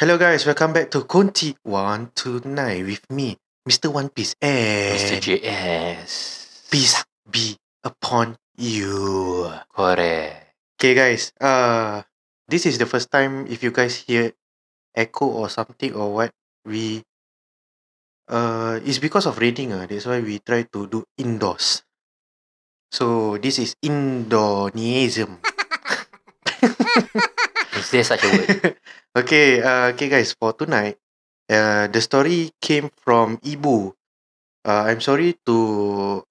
Hello guys, welcome back to Kunti 129 with me, Mr. One Piece and Mr. JS. peace be upon you. Correct. Okay guys, uh this is the first time if you guys hear echo or something or what, we uh it's because of raining uh, that's why we try to do indoors. So this is Indonesian. Is there such a word? okay, uh, okay, guys. For tonight, uh, the story came from Ibu. Uh, I'm sorry to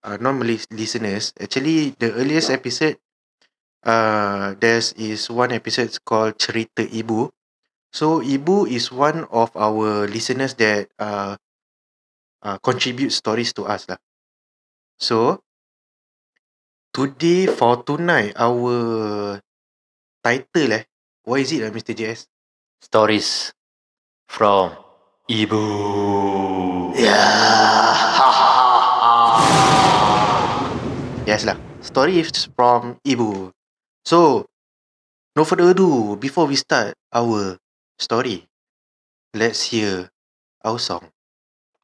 uh, non-Malay listeners. Actually, the earliest episode, uh, there's is one episode called Cerita Ibu. So Ibu is one of our listeners that uh, uh contribute stories to us lah. So today for tonight, our title eh, what is it, uh, Mr. JS? Stories from Ibu. Yes lah. Story is from Ibu. So, no further ado, before we start our story, let's hear our song.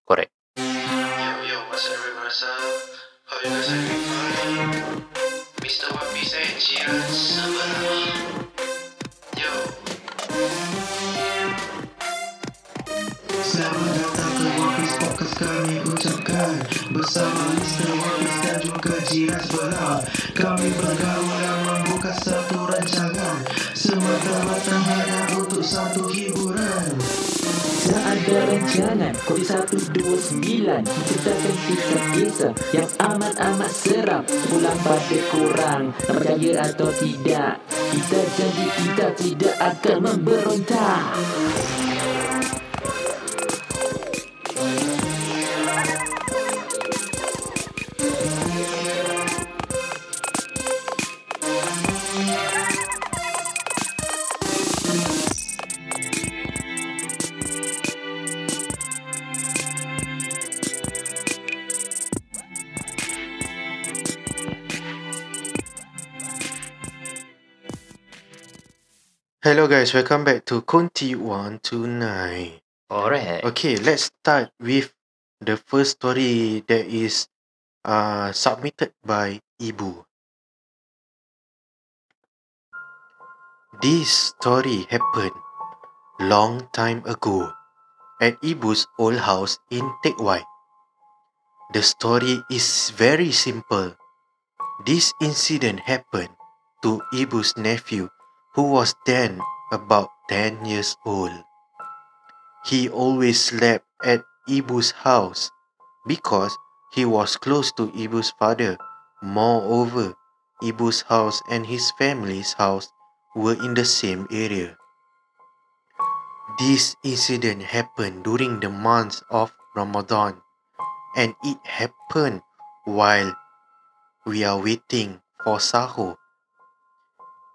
Correct. Yo, yo, what's up, what's up? How you guys? Mr. One Piece and Jiran Sabah. Selamat datang ke Piece Podcast kami ucapkan. Bersama. One Piece dan juga Jiran Sebelah Kami bergaul dan membuka satu rancangan. Semata-mata hanya untuk satu hiburan. Tak ada rancangan Kodi 129 Menceritakan kisah-kisah Yang amat-amat seram. Pulang pada korang Nak percaya atau tidak. Kita janji kita tidak akan memberontak Hello guys, welcome back to Kunti 129. Alright. Okay, let's start with the first story that is uh, submitted by Ibu. This story happened long time ago at Ibu's old house in Teck Whye. The story is very simple. This incident happened to Ibu's nephew who was then about 10 years old. He always slept at Ibu's house because he was close to Ibu's father. Moreover, Ibu's house and his family's house were in the same area. This incident happened during the month of Ramadan and it happened while we are waiting for sahur.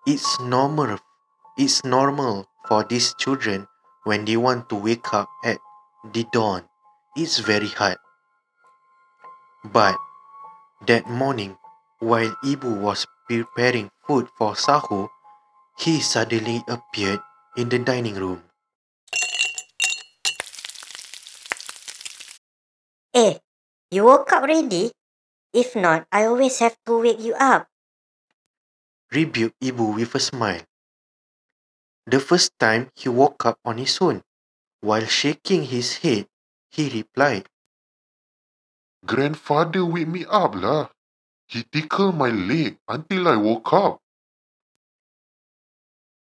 It's normal it's normal for these children when they want to wake up at the dawn. It's very hard. But that morning, while Ibu was preparing food for Sahur, he suddenly appeared in the dining room. Eh, you woke up already? If not, I always have to wake you up. Rebuked Ibu with a smile. The first time he woke up on his own. While shaking his head, he replied, Grandfather wake me up lah. He tickled my leg until I woke up.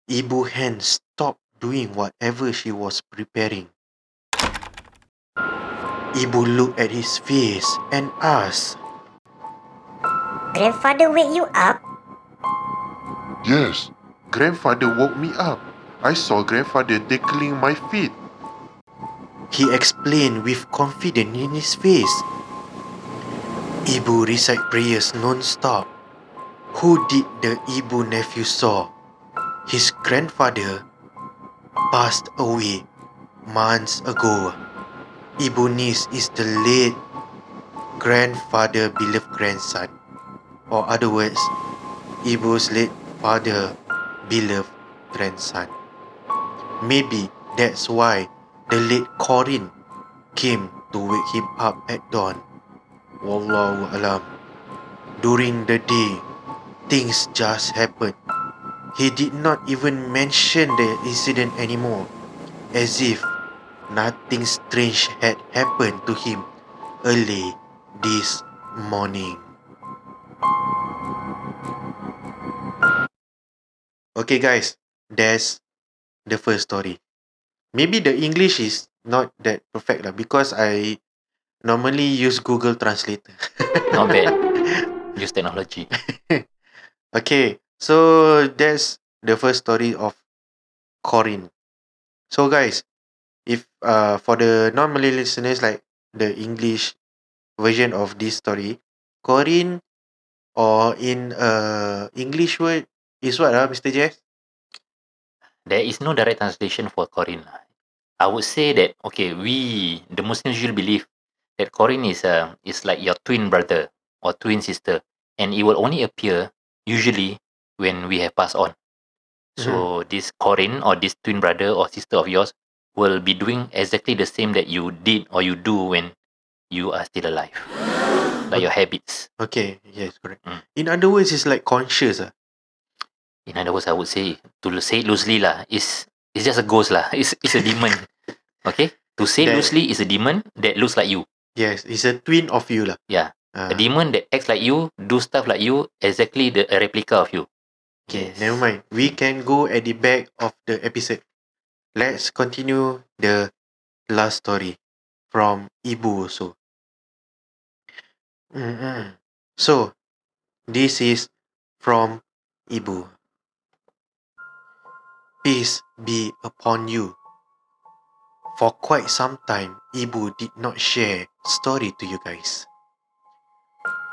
Ibu Hen stopped doing whatever she was preparing. Ibu looked at his face and asked, Grandfather wake you up? Yes, grandfather woke me up. I saw grandfather tickling my feet. He explained with confidence in his face. Ibu recite prayers non-stop. Who did the Ibu nephew saw? His grandfather passed away months ago. Ibu niece is the late grandfather beloved grandson. Or other words, Ibu's late father beloved grandson. Maybe That's why the late Corin came to wake him up at dawn. Wallahu alam. During the day, things just happened. He did not even mention the incident anymore, as if nothing strange had happened to him early this morning. Okay, guys, that's the first story. Maybe the English is not that perfect lah because I normally use Google Translator. Not bad. Use technology. Okay, so that's the first story of Corin. So guys, if uh for the non-Malay listeners like the English version of this story, Corin or in uh English word is what ah, Mr. Jess? There is no direct translation for Corin. lah. I would say that okay, we the Muslims usually believe that Corin is uh, is like your twin brother or twin sister, and it will only appear usually when we have passed on. So this Corin or this twin brother or sister of yours will be doing exactly the same that you did or you do when you are still alive, like your habits. Okay, yes, correct. Mm. In other words, it's like conscious ah. In other words, I would say to say loosely lah, is it's just a ghost lah. It's it's a demon. Okay, to say That- loosely is a demon that looks like you. Yes, it's a twin of you lah. Yeah. Ah, A demon that acts like you, do stuff like you, exactly the a replica of you. okay, Yes. never mind. We can go at the back of the episode. Let's continue the last story from Ibu also. Mm-mm. So, this is from Ibu. Peace be upon you. For quite some time, Ibu did not share story to you guys.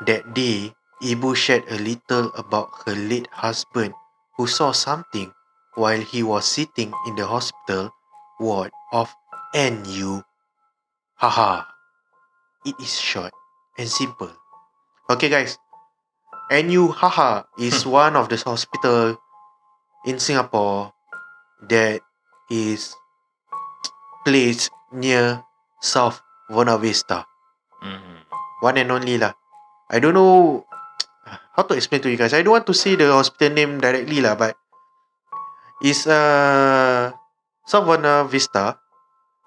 That day, Ibu shared a little about her late husband who saw something while he was sitting in the hospital ward of NU. Haha. It is short and simple. Okay guys. NU haha is one of the hospital in Singapore that is placed near South Buona Vista. Mm. One and only lah. I don't know how to explain to you guys. I don't want to say the hospital name directly lah, but it's uh South Buona Vista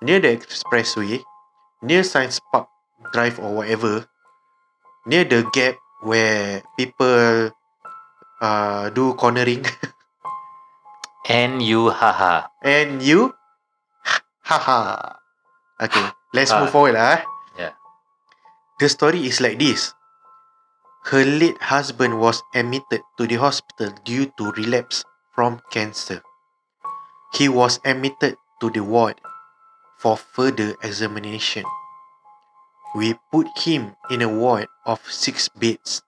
near the expressway, near Science Park Drive or whatever, near the gap where people uh do cornering And you, haha. and you haha. Okay, let's Ah. move forward lah. eh. Yeah. The story is like this. Her late husband was admitted to the hospital due to relapse from cancer. He was admitted to the ward for further examination. We put him in a ward of six beds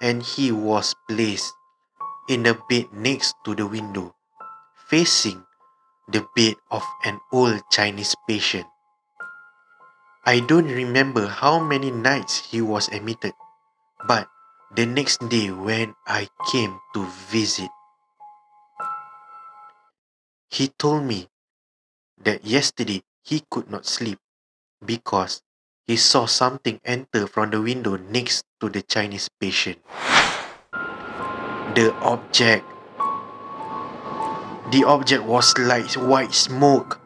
and he was placed in a bed next to the window, facing the bed of an old Chinese patient. I don't remember how many nights he was admitted, but the next day when I came to visit, he told me that yesterday he could not sleep because he saw something enter from the window next to the Chinese patient. The object the object was like white smoke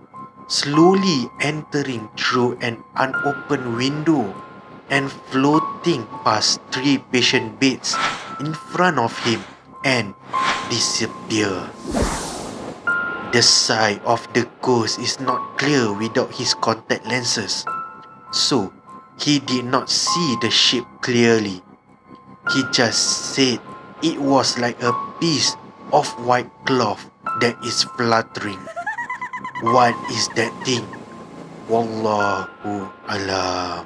slowly entering through an unopened window and floating past three patient beds in front of him and disappear. The sight of the ghost is not clear without his contact lenses, so he did not see the shape clearly. He just said it was like a piece of white cloth that is fluttering. What is that thing? Wallahu alam.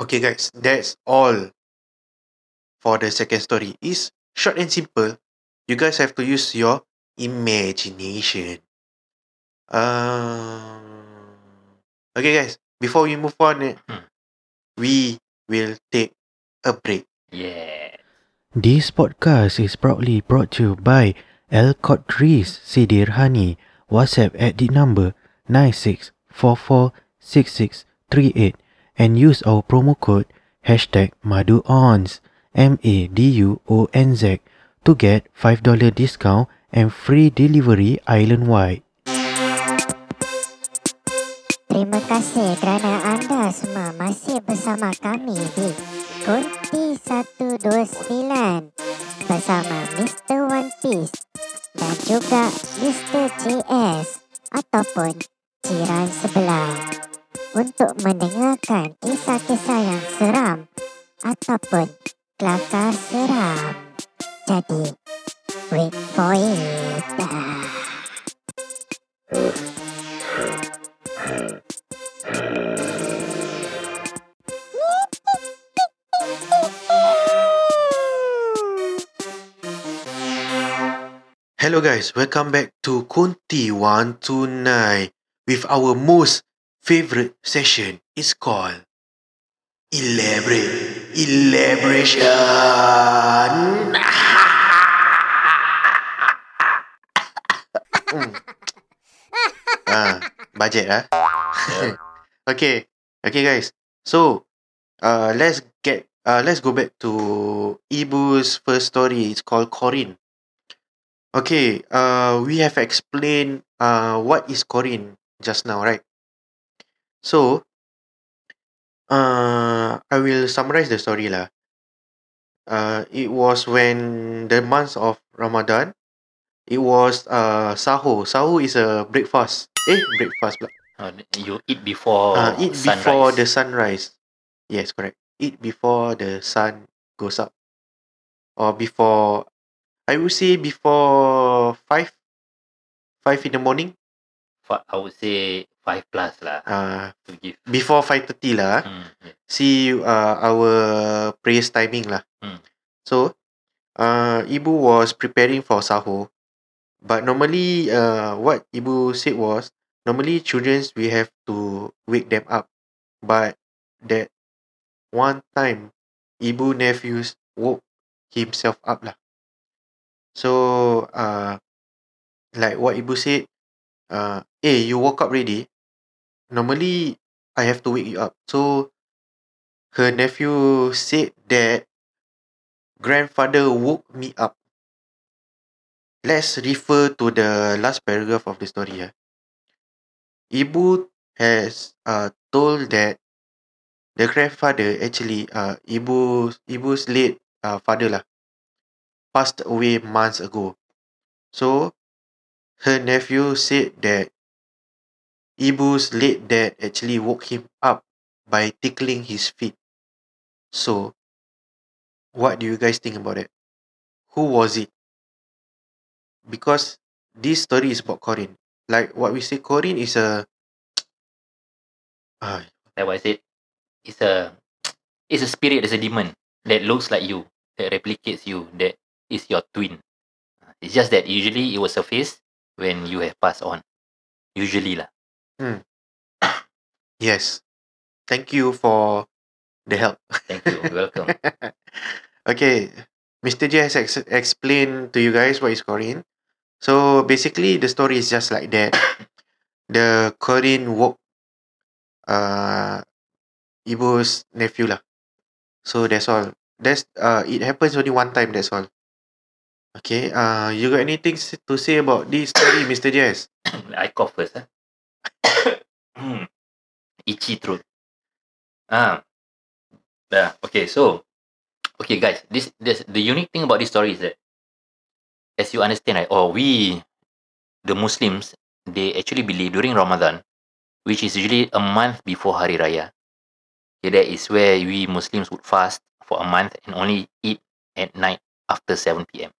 Okay guys, that's all for the second story. It's short and simple. You guys have to use your imagination. Um, okay guys, before we move on, eh, Hmm. we will take a break. Yeah. This podcast is proudly brought to you by El Qadris Sidirhani WhatsApp at the number 96446638 and use our promo code hashtag MaduOns M-A-D-U-O-N-Z to get $5 discount and free delivery island-wide. Terima kasih kerana anda semua masih bersama kami di Kunti 129 bersama Mr. One Piece dan juga Mr. JS ataupun jiran sebelah untuk mendengarkan kisah-kisah yang seram ataupun kelakar seram. Jadi, wait for it. Hello guys, welcome back to Kunti 129 with our most favorite session. It's called Elaborate Elaboration. Hmm. ah, budget ah. okay, okay guys. So, uh, let's get uh, let's go back to Ibu's first story. It's called Corinne. Okay, uh, we have explained uh, what is Corinne just now, right? So, uh, I will summarize the story lah. Uh, it was when the months of Ramadan. It was uh sahur. Sahur is a breakfast. Eh, breakfast pula. Uh, you eat before Uh, eat before the sunrise. Yes, correct. Eat before the sun goes up, or before. I would say before five, five in the morning. Fi- I would say five plus lah Uh, to give. before five thirty lah. Mm, yeah. See uh, our prayers timing lah. Hmm. So, uh, Ibu was preparing for sahur, but normally, uh, what Ibu said was normally childrens we have to wake them up, but that one time, Ibu nephews woke himself up lah. So, uh, like what Ibu said, uh, hey, you woke up already. Normally, I have to wake you up. So, her nephew said that grandfather woke me up. Let's refer to the last paragraph of the story. ah. Ibu has uh, told that the grandfather actually uh, Ibu Ibu's late uh, father lah passed away months ago. So her nephew said that Ibu's late dad actually woke him up by tickling his feet. So, what do you guys think about it? Who was it? Because this story is about Corinne. Like what we say, Corinne is a. Uh, Like what I said, it's a it's a spirit, it's a demon that looks like you, that replicates you, that is your twin. It's just that usually it will surface when you have passed on. Usually lah. yes. Thank you for the help. Thank you. Welcome. okay, Mr. J has ex- explained to you guys what is Corinne. So basically, the story is just like that. the Corinne woke uh, Ibu's nephew lah. So that's all. That's uh, it happens only one time. That's all. Okay. Uh, you got anything to say about this story, Mr. Jess? I cough first. Huh? Itchy throat. Ah. Yeah. Okay. So, okay, guys. This, this the unique thing about this story is that, as you understand, right? Or we, the Muslims, they actually believe during Ramadan, which is usually a month before Hari Raya. Okay, that is where we Muslims would fast for a month and only eat at night after 7 p.m.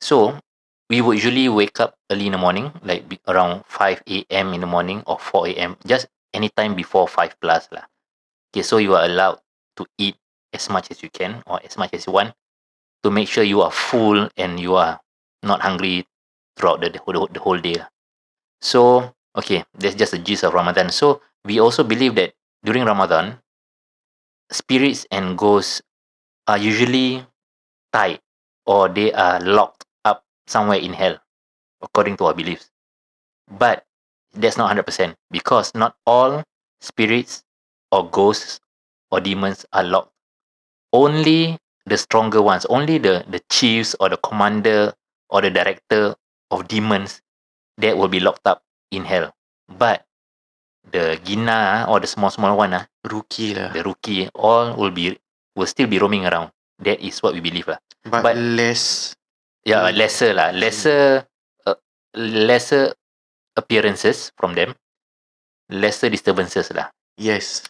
So, we would usually wake up early in the morning, like around 5 a.m. in the morning or 4 a.m. Just anytime before 5 plus lah. Okay, so you are allowed to eat as much as you can or as much as you want to make sure you are full and you are not hungry throughout the, the, whole, the whole day. lah. So, okay, that's just the gist of Ramadan. So, we also believe that during Ramadan, spirits and ghosts are usually tied or they are locked somewhere in hell, according to our beliefs. But that's not 100% because not all spirits or ghosts or demons are locked. Only the stronger ones, only the, the chiefs or the commander or the director of demons that will be locked up in hell. But the Gina ah, or the small small one, ah, Rookie lah. the rookie, all will be will still be roaming around. That is what we believe lah. But, but- less. Yeah, Mm. lesser lah, lesser, uh, lesser appearances from them, lesser disturbances lah. Yes.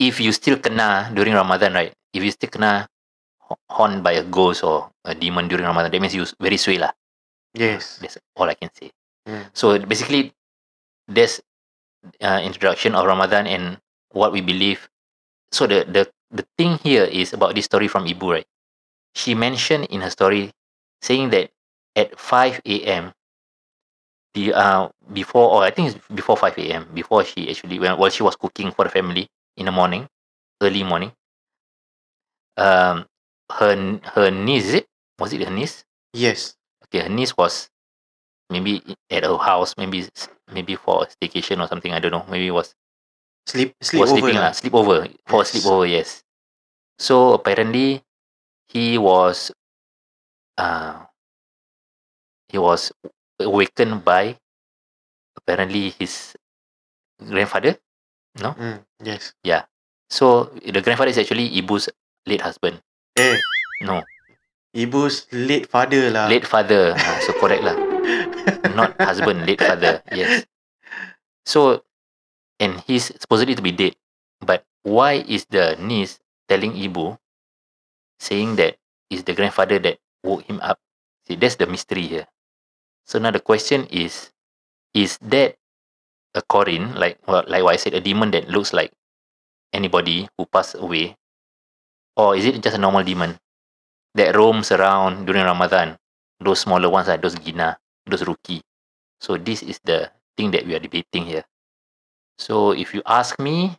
If you still kena during Ramadan, right? If you still kena ha- haunted by a ghost or a demon during Ramadan, that means you very sway lah. Yes. That's all I can say. Mm. So basically, there's uh, introduction of Ramadan and what we believe. So the the the thing here is about this story from Ibu, right? She mentioned in her story saying that at 5 a.m. the uh before or I think it's before 5 a.m. before she actually when while she was cooking for the family in the morning, early morning. Um, her her niece is it was it her niece? Yes. okay, her niece was maybe at her house, maybe maybe for a staycation or something. I don't know. Maybe it was Sleep. Sleep was sleeping lah. lah, sleep over for Yes. sleepover. Yes. So apparently, he was, uh, he was awakened by apparently his grandfather. No, Mm, yes. Yeah. So the grandfather is actually Ibu's late husband. Eh, No, Ibu's late father lah. late father. Ah, so correct lah. not husband, late father. Yes. So, and he's supposedly to be dead. But why is the niece telling Ibu, saying that is the grandfather that woke him up? See, that's the mystery here. So now the question is, is that a Corin, like well, like what I said, a demon that looks like anybody who passed away, or is it just a normal demon that roams around during Ramadan? Those smaller ones are those Gina, those rookie. So this is the thing that we are debating here. So if you ask me,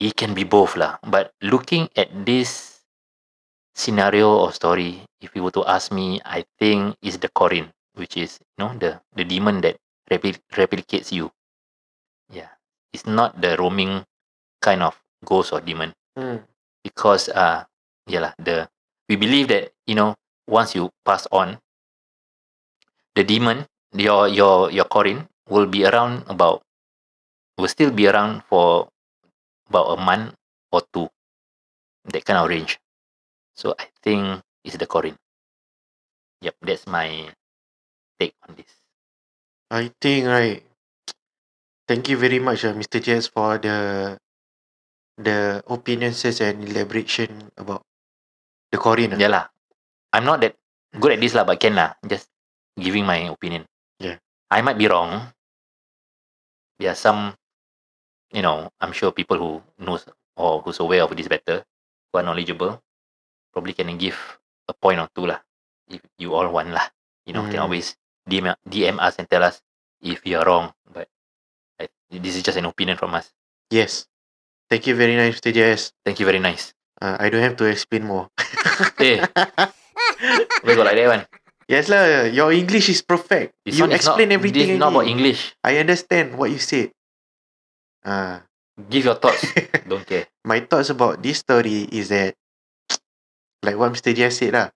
it can be both lah. But looking at this scenario or story, if you were to ask me, I think is the Corin, which is you know the the demon that repli- replicates you. Yeah, it's not the roaming kind of ghost or demon Mm. because uh yeah lah, the we believe that you know once you pass on the demon your your your Corin will be around about will still be around for about a month or two that kind of range so I think it's the Corin yep that's my take on this I think right. Thank you very much, uh, Mr. Jess, for the the opinions and elaboration about the Korean. yeah lah I'm not that good at this lah but can lah just giving my opinion Yeah. I might be wrong there are some you know I'm sure people who knows or who's aware of this better who are knowledgeable probably can give a point or two lah if you all want lah you know can Mm. always DM, DM us and tell us if you are wrong but I, this is just an opinion from us Yes. Thank you very much, Mr. Jess. thank you very nice Uh, I don't have to explain more. eh where got like that one yes lah, your English is perfect. this you is not, explain everything. this is not about. English I understand what you said. Uh, give your thoughts don't care my thoughts about this story is that, like what Mr. Jess said lah.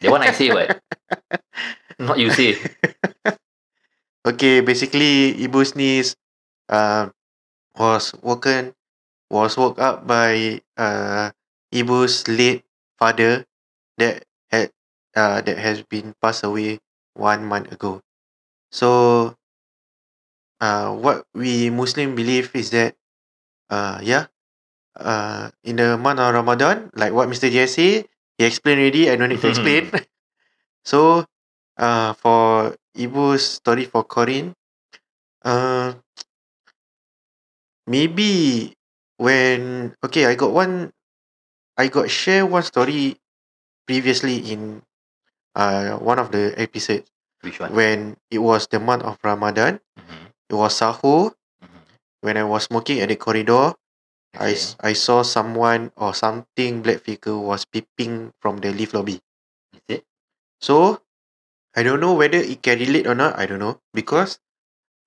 That one I say what? Not you say. Okay, basically, Ibu's niece uh, was woken, was woke up by uh, Ibu's late father that had uh, that has been passed away one month ago. So, uh, what we Muslim believe is that, uh, yeah, uh, in the month of Ramadan, like what Mr. Jesse say, he explained already. I don't need to explain. so, uh, for Ibu's story for Corin, uh, maybe when okay, I got one, I got share one story previously in uh one of the episodes Which one? when it was the month of Ramadan. Mhm, It was sahur mhm. when I was smoking at the corridor. I, s- I saw someone or something black figure was peeping from the lift lobby. Is it? So, I don't know whether it can relate or not. I don't know because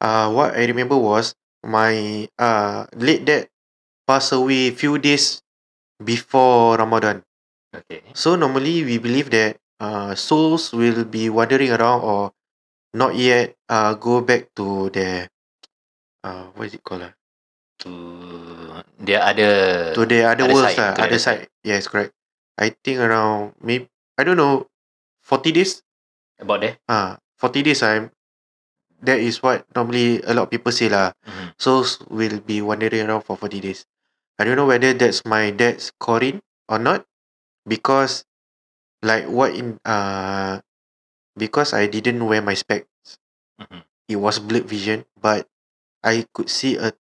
uh, what I remember was my uh late dad passed away few days before Ramadan. Okay. So normally we believe that uh, souls will be wandering around or not yet uh, go back to their uh, what is it called? Uh? To the other To the other, other worlds, side, lah, other side. Yes, correct. I think around maybe I don't know, forty days. about there. Ah, forty days. I'm. That is what normally a lot of people say lah. Mhm. Souls will be wandering around for forty days. I don't know whether that's my dad's Corin or not, because, like what in uh, because I didn't wear my specs. Mhm. It was blurred vision, but I could see a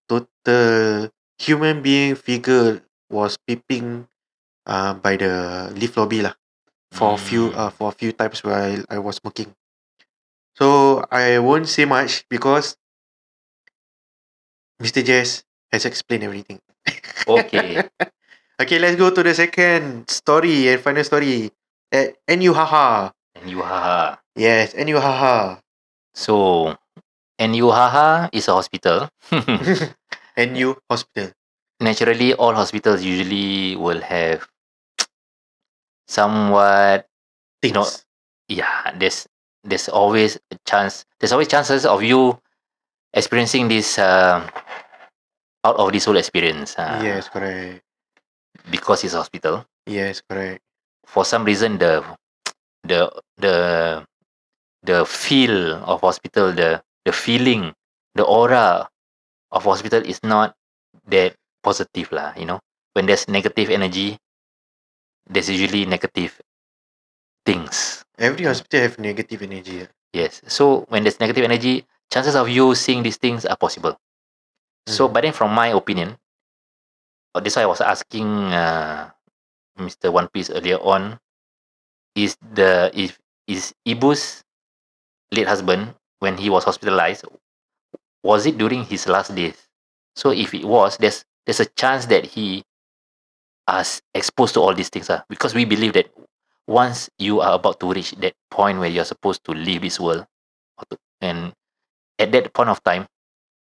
total human being figure was peeping uh, by the lift lobby lah for a few Mm. uh, for a few times while I was smoking. So I won't say much because Mr. Jess has explained everything. Okay. Okay, let's go to the second story and final story at NU Haha. and you haha. Yes, NU Haha. So NU haha is a hospital. NU Hospital. Naturally, all hospitals usually will have somewhat Things. know, yeah. There's there's always a chance. There's always chances of you experiencing this uh, out of this whole experience. Uh, yes, correct. Because it's a hospital. Yes, correct. For some reason, the the the the feel of hospital, the the feeling, the aura of hospital is not that positive lah. You know, when there's negative energy, there's usually negative things. Every hospital have negative energy. ah. Yes. So when there's negative energy, chances of you seeing these things are possible. So, Mhm. but then from my opinion, uh, that's why I was asking uh, Mr. One Piece earlier on, is the if is Ibu's late husband when he was hospitalized, was it during his last days? So if it was, there's there's a chance that he was exposed to all these things, uh, because we believe that once you are about to reach that point where you're supposed to leave this world, and at that point of time,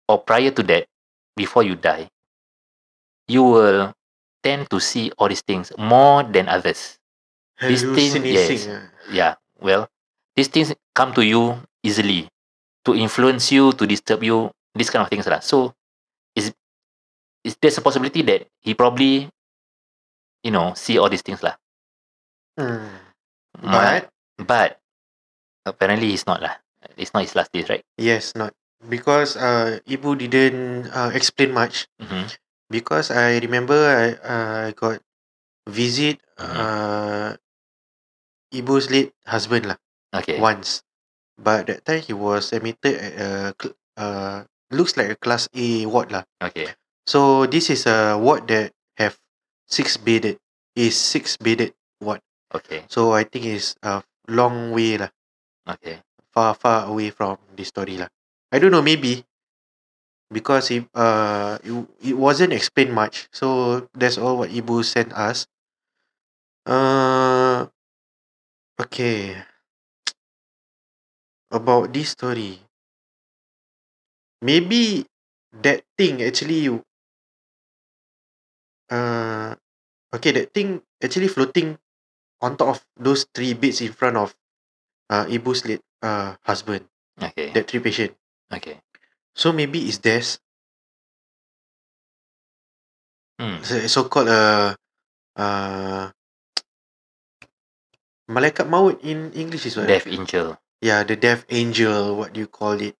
or prior to that, before you die, you will tend to see all these things more than others. These things, yes. ah. Yeah, well, these things come to you easily to influence you, to disturb you, this kind of things. Lah. So, is is there's a possibility that he probably, you know, see all these things. Lah. Hmm. But but apparently he's not. Lah. It's not his last days, right? yes, not because uh, Ibu didn't uh, explain much. Mm-hmm. Because I remember I uh, I got visit Mhm. uh, Ibu's late husband lah Okay. once, but that time he was admitted at a cl- uh looks like a class A ward lah. Okay. So this is a ward that have six bedded is six bedded ward. Okay. So I think it's a long way lah, Okay. far far away from this story lah. I don't know maybe because it uh it, it wasn't explained much. So that's all what Ibu sent us. Uh okay. About this story. Maybe that thing actually uh okay that thing actually floating on top of those three beds in front of uh Ibu's late uh husband, Okay. that three patient. Okay. So maybe it's theirs. Hmm. So, so called a uh Malaikat Maut in English is what? Death angel. Yeah, the death angel, what do you call it?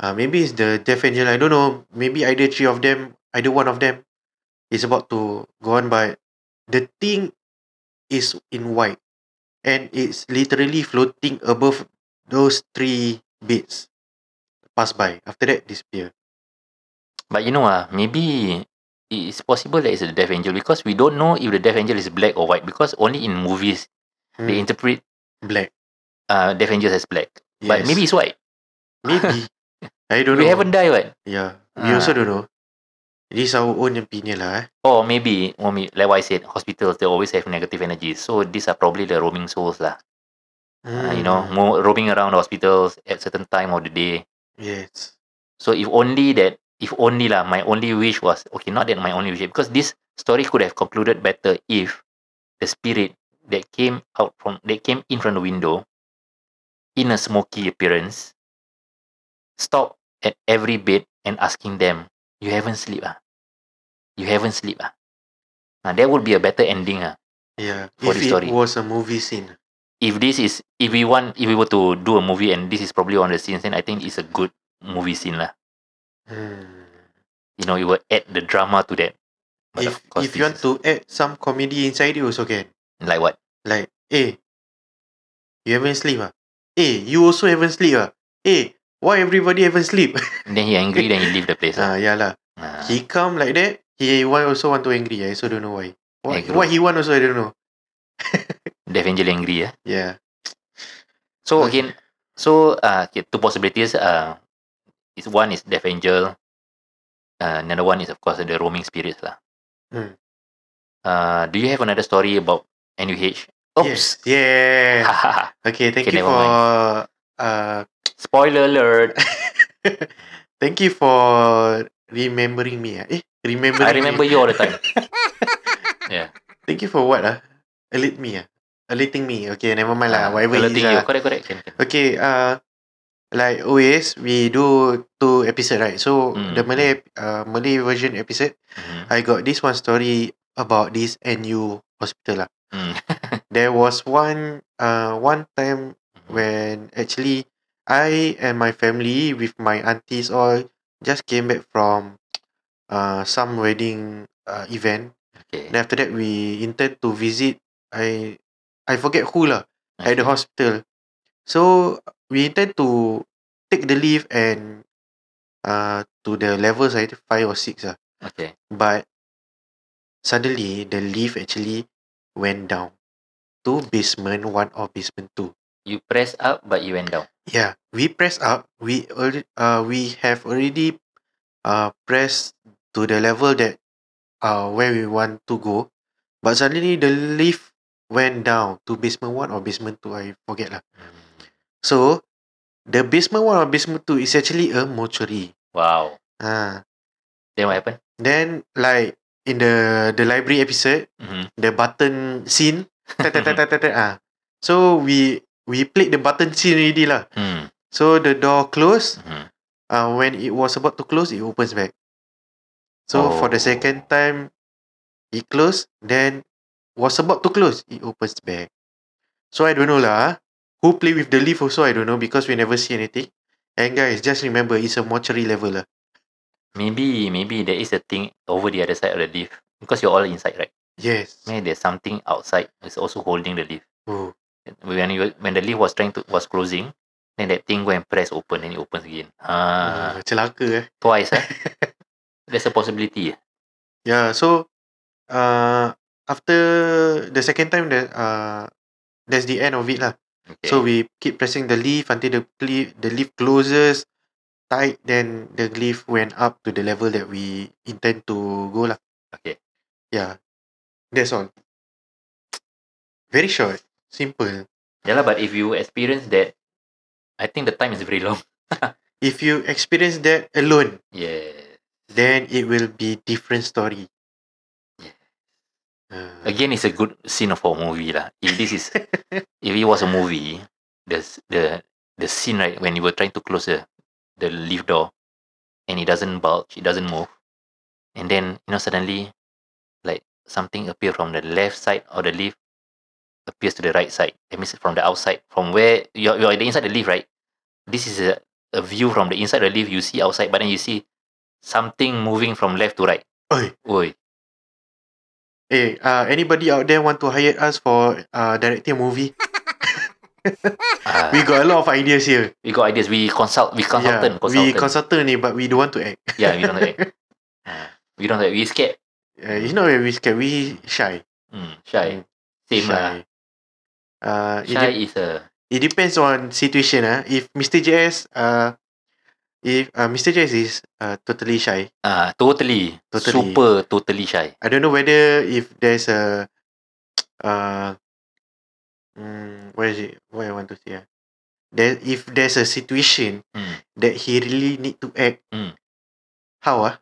Uh, maybe it's the death angel. I don't know. Maybe either three of them, either one of them is about to go on, but the thing is in white and it's literally floating above those three beds. Pass by. After that, disappear. But you know, ah, maybe it's possible that it's a death angel because we don't know if the death angel is black or white because only in movies they Hmm, interpret black. Uh, death angels as black. But maybe it's white. Maybe. I don't we know. haven't died, what? Yeah. We also Ah. don't know. This is our own opinion lah. Eh. Or maybe, or may- like what I said, hospitals they always have negative energy. So these are probably the roaming souls lah. Uh, you know, Mm. roaming around the hospitals at certain time of the day. Yes. So if only that, if only lah, my only wish was okay. Not that my only wish, because this story could have concluded better if the spirit that came out from that came in from the window, in a smoky appearance, stopped at every bed and asking them, "You haven't sleep ah? You haven't sleep ah?" Now that would be a better ending ah. Yeah. For if the it was a movie scene. If this is if we want if we were to do a movie and this is probably one of the scenes, then I think it's a good movie scene lah. Hmm. You know, it will add the drama to that. But If if you want to add some comedy inside it also can. like what? Like, eh, you haven't sleep ah? Eh, you also haven't sleep ah? Eh, why everybody haven't sleep? Then he angry, then he leave the place. Ah, yeah lah. Ah. He come like that. He why also want to angry. I also don't know why. What, what he want also I don't know. Death Angel angry. Yeah. Yeah. So again, so uh, two possibilities. Uh, is one is Death Angel. Uh, another one is of course the roaming spirits lah. Hmm. Uh, do you have another story about NUH? Yes. Oops. Yeah. Okay. Thank Okay, you for uh Spoiler alert. thank you for remembering me. ah. Eh, remembering. I remember me. you all the time. yeah. Thank you for what ah? Alert me ah. Alerting me. Okay, never mind lah. Ah, Whatever alerting you. ah. Correct, correct. Can, can. Okay, uh, like always, we do two episode, right? So Mm, the Malay, uh, Malay version episode, Mhm. I got this one story about this NU hospital lah. Mm. There was one, uh, one time when actually I and my family with my aunties all just came back from, uh, some wedding uh, event. Okay. Then after that, we intend to visit. I, I forget who lah at the hospital. So we intend to take the lift and uh to the levels I think five or six ah. Okay. But suddenly the lift actually went down to basement one or basement two. You press up, but you went down. Yeah, we press up. We already uh we have already uh pressed to the level that uh where we want to go, but suddenly the lift went down to basement one or basement two. I forget lah. So the basement one or basement two is actually a mortuary. Wow. Ah, Then what happened? then like in the the library episode, Mm-hmm. the button scene. Ah. So we we played the button scene already lah. Mm. So the door closed. Mhm. Uh, when it was about to close, it opens back. So for the Oh. second time, it closed. Then was about to close, it opens back. So I don't know lah. ah. Who play with the lift also I don't know because we never see anything. And guys, just remember it's a mortuary level lah. Maybe, maybe there is a thing over the other side of the lift because you're all inside, right? Yes. Maybe there's something outside that's also holding the lift. Oh. When you when the lift was trying to was closing, then that thing go and press open, then it opens again. Ah, Uh, celaka eh. twice. Eh? There's a possibility. Yeah, so uh after the second time that uh that's the end of it lah. Okay. So we keep pressing the lift until the lift the lift closes tight. Then the lift went up to the level that we intend to go lah. Okay. Yeah, that's all. Very short, simple. yeah lah, but if you experience that, I think the time is very long. If you experience that alone, Yeah. then it will be different story. Yeah. Uh, Again, it's a good scene for a movie lah. If this is, if it was a movie, the the the scene right when you were trying to close the the lift door, and it doesn't bulge, it doesn't move, and then you know suddenly, something appear from the left side of the leaf appears to the right side. That means from the outside, from where you're you're inside the leaf, right? This is a a view from the inside the leaf. You see outside, but then you see something moving from left to right. Oi. Oi. eh, uh, anybody out there want to hire us for uh, directing a movie? Ah. we got a lot of ideas here. we got ideas. We consult. We consultant. yeah, consultant. we consultant ni, but we don't want to act. yeah, we don't act. Ah, we don't act. We scared. Uh, it's not we scared, we shy. Mm, shy. Same lah. Shy. Uh, it, Shy is a it depends on situation. Ah, if Mr. JS, uh, if uh, Mr. JS is uh, totally shy. ah totally, Totally. super totally shy. I don't know whether if there's a uh, mm, what is it? What I want to say? ah? There, if there's a situation Hmm. that he really need to act, Hmm. how ah?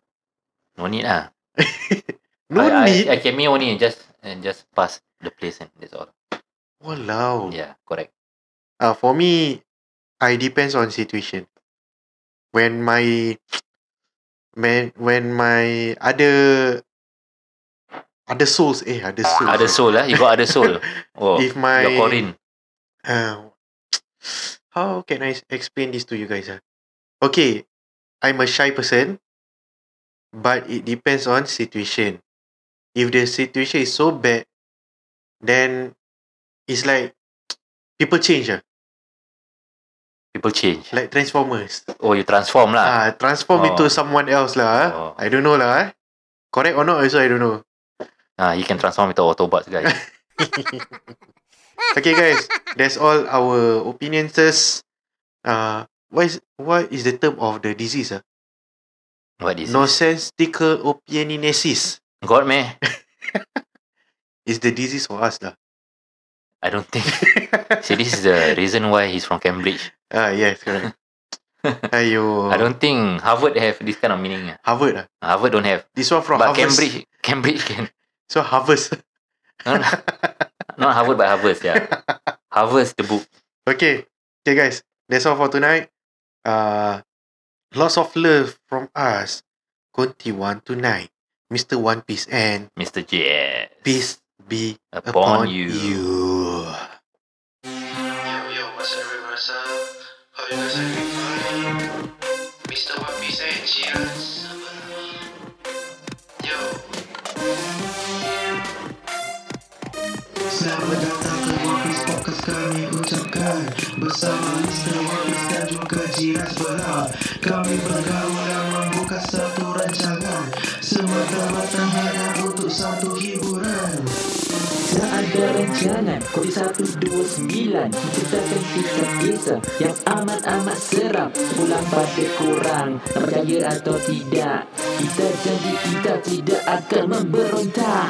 No need lah. No I, need. I, I came here only and just and just pass the place and that's all. Walao. Yeah, correct. Uh, for me, I depends on situation. When my when when my other other souls eh other souls eh. soul lah. You got other soul. Oh, if my Corin. uh, how can I explain this to you guys? Ah? Okay, I'm a shy person, but it depends on situation. If the situation is so bad, then it's like people change. Ah, People change. like Transformers. Oh, you transform lah. Ah, transform Oh. into someone else lah. ah. Oh. I don't know lah. eh. Correct or not? Also, I don't know. Ah, you can transform into Autobots, guys. Okay, guys, that's all our opinions. Uh, what is what is the term of the disease? Ah, What is nonsensical opinionesis God, man. is the disease for us lah. I don't think. See, this is the reason why he's from Cambridge. Ah, yes, correct. Ayo, I don't think Harvard have this kind of meaning. ah. Harvard ah. Harvard don't have. This one from but Harvard. Cambridge, Cambridge can. So no, not Harvard, but Harvard, yeah. Harvard the book. Okay. Okay, guys. That's all for tonight. Uh, lots of love from us. Kunti 1 to 9. Mr. One Piece and Mr. J. peace be Upon upon, you. you. Yo, yo, what's up, everyone? What's up? How you guys are doing fine? Mr. One Piece and Cheers. Yo. Selamat datang ke One Piece Podcast kami ucapkan Bersama Mr. One Piece dan juga Jiran sebelah Kami bergaul ada rancangan Kodi 129 Menceritakan kisah-kisah Yang amat-amat seram. Sepulang pada korang percaya atau tidak Kita janji kita tidak akan memberontak